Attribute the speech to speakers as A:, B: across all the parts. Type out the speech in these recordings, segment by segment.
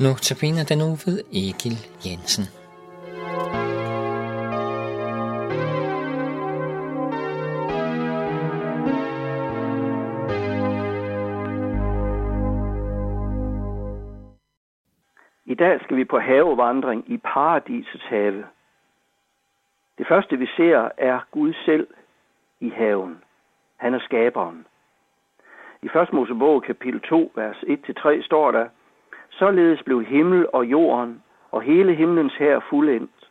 A: Nu tabiner den nu ved Egil Jensen.
B: I dag skal vi på havevandring i paradisets have. Det første vi ser er Gud selv i haven. Han er skaberen. I 1. Mosebog kapitel 2, vers 1-3 står der, Således blev himmel og jorden og hele himlens her fuldendt.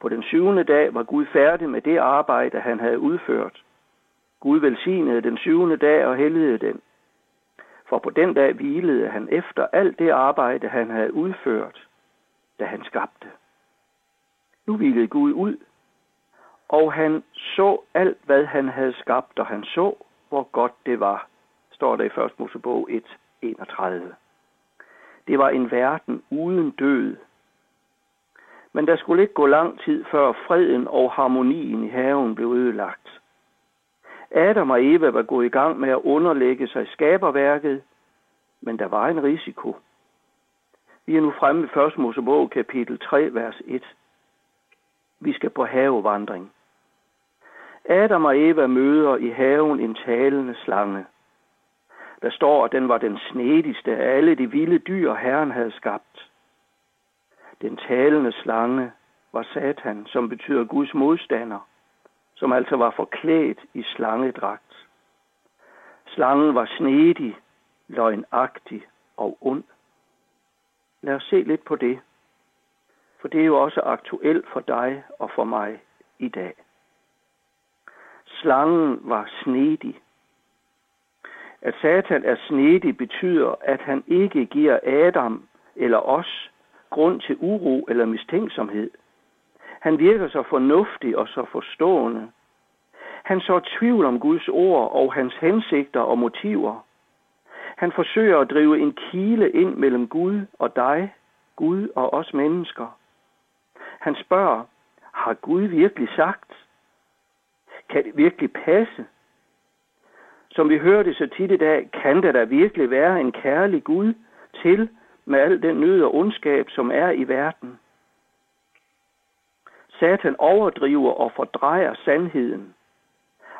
B: På den syvende dag var Gud færdig med det arbejde, han havde udført. Gud velsignede den syvende dag og helligede den. For på den dag hvilede han efter alt det arbejde, han havde udført, da han skabte. Nu hvilede Gud ud, og han så alt, hvad han havde skabt, og han så, hvor godt det var, står der i 1. Mosebog 1, 31. Det var en verden uden død. Men der skulle ikke gå lang tid, før freden og harmonien i haven blev ødelagt. Adam og Eva var gået i gang med at underlægge sig skaberværket, men der var en risiko. Vi er nu fremme ved 1. Mosebog kapitel 3, vers 1. Vi skal på havevandring. Adam og Eva møder i haven en talende slange. Der står, at den var den snedigste af alle de vilde dyr, Herren havde skabt. Den talende slange var Satan, som betyder Guds modstander, som altså var forklædt i slangedragt. Slangen var snedig, løgnagtig og ond. Lad os se lidt på det, for det er jo også aktuelt for dig og for mig i dag. Slangen var snedig. At Satan er snedig betyder, at han ikke giver Adam eller os grund til uro eller mistænksomhed. Han virker så fornuftig og så forstående. Han så tvivl om Guds ord og hans hensigter og motiver. Han forsøger at drive en kile ind mellem Gud og dig, Gud og os mennesker. Han spørger, har Gud virkelig sagt? Kan det virkelig passe? Som vi hører det så tit i dag, kan der da virkelig være en kærlig Gud til med al den nød og ondskab, som er i verden. Satan overdriver og fordrejer sandheden.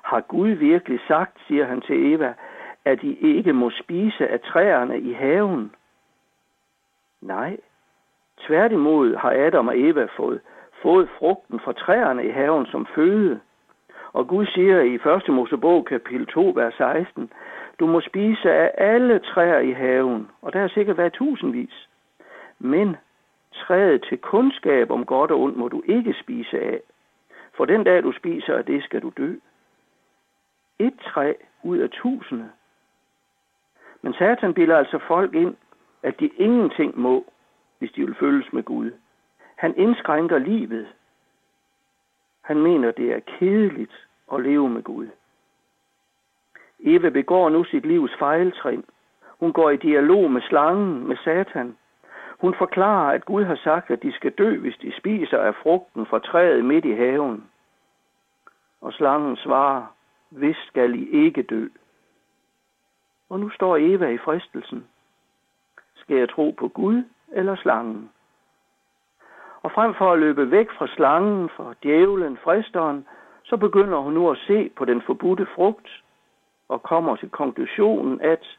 B: Har Gud virkelig sagt, siger han til Eva, at I ikke må spise af træerne i haven? Nej, tværtimod har Adam og Eva fået, fået frugten fra træerne i haven som føde. Og Gud siger i 1. Mosebog kapitel 2, vers 16, du må spise af alle træer i haven, og der har sikkert været tusindvis. Men træet til kundskab om godt og ondt må du ikke spise af, for den dag du spiser af det, skal du dø. Et træ ud af tusinde. Men Satan bilder altså folk ind, at de ingenting må, hvis de vil følges med Gud. Han indskrænker livet. Han mener, det er kedeligt at leve med Gud. Eva begår nu sit livs fejltrin. Hun går i dialog med slangen, med Satan. Hun forklarer, at Gud har sagt, at de skal dø, hvis de spiser af frugten fra træet midt i haven. Og slangen svarer, hvis skal I ikke dø. Og nu står Eva i fristelsen. Skal jeg tro på Gud eller slangen? Og frem for at løbe væk fra slangen, fra djævlen, fristeren, så begynder hun nu at se på den forbudte frugt, og kommer til konklusionen, at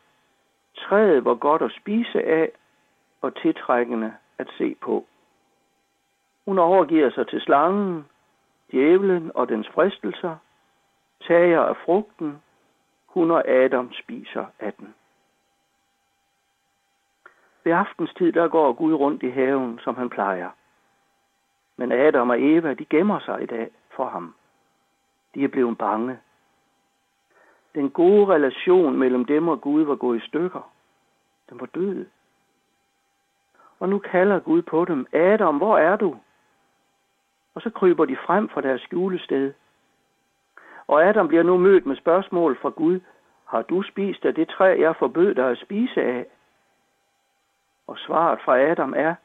B: træet var godt at spise af og tiltrækkende at se på. Hun overgiver sig til slangen, djævlen og dens fristelser, tager af frugten, hun og Adam spiser af den. Ved aftenstid der går Gud rundt i haven, som han plejer. Men Adam og Eva, de gemmer sig i dag for ham. De er blevet bange. Den gode relation mellem dem og Gud var gået i stykker. Den var død. Og nu kalder Gud på dem, Adam, hvor er du? Og så kryber de frem fra deres skjulested. Og Adam bliver nu mødt med spørgsmål fra Gud. Har du spist af det træ, jeg forbød dig at spise af? Og svaret fra Adam er,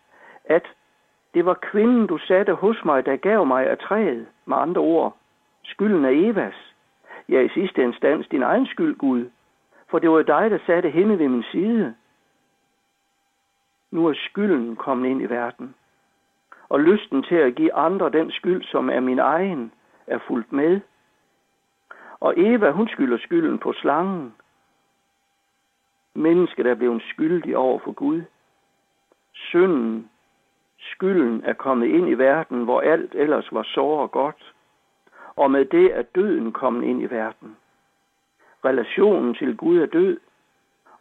B: at det var kvinden, du satte hos mig, der gav mig af træet. Med andre ord, skylden er Evas. Ja, i sidste instans din egen skyld, Gud. For det var dig, der satte hende ved min side. Nu er skylden kommet ind i verden. Og lysten til at give andre den skyld, som er min egen, er fuldt med. Og Eva, hun skylder skylden på slangen. Mennesket er blevet skyldig over for Gud. Synden, skylden er kommet ind i verden, hvor alt ellers var sår og godt. Og med det er døden kommet ind i verden. Relationen til Gud er død,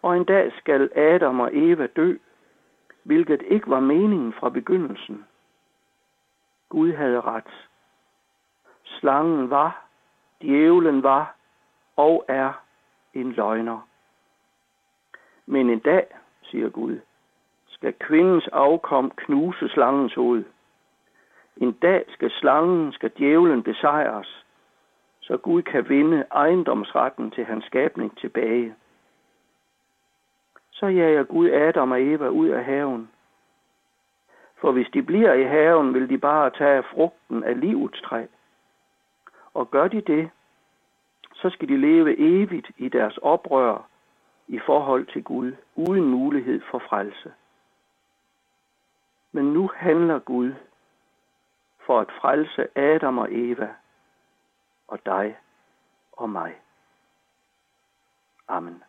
B: og en dag skal Adam og Eva dø, hvilket ikke var meningen fra begyndelsen. Gud havde ret. Slangen var, djævlen var og er en løgner. Men en dag, siger Gud, skal kvindens afkom knuse slangens hoved. En dag skal slangen, skal djævlen besejres, så Gud kan vinde ejendomsretten til hans skabning tilbage. Så jager Gud Adam og Eva ud af haven. For hvis de bliver i haven, vil de bare tage frugten af livets træ. Og gør de det, så skal de leve evigt i deres oprør i forhold til Gud, uden mulighed for frelse. Men nu handler Gud for at frelse Adam og Eva og dig og mig. Amen.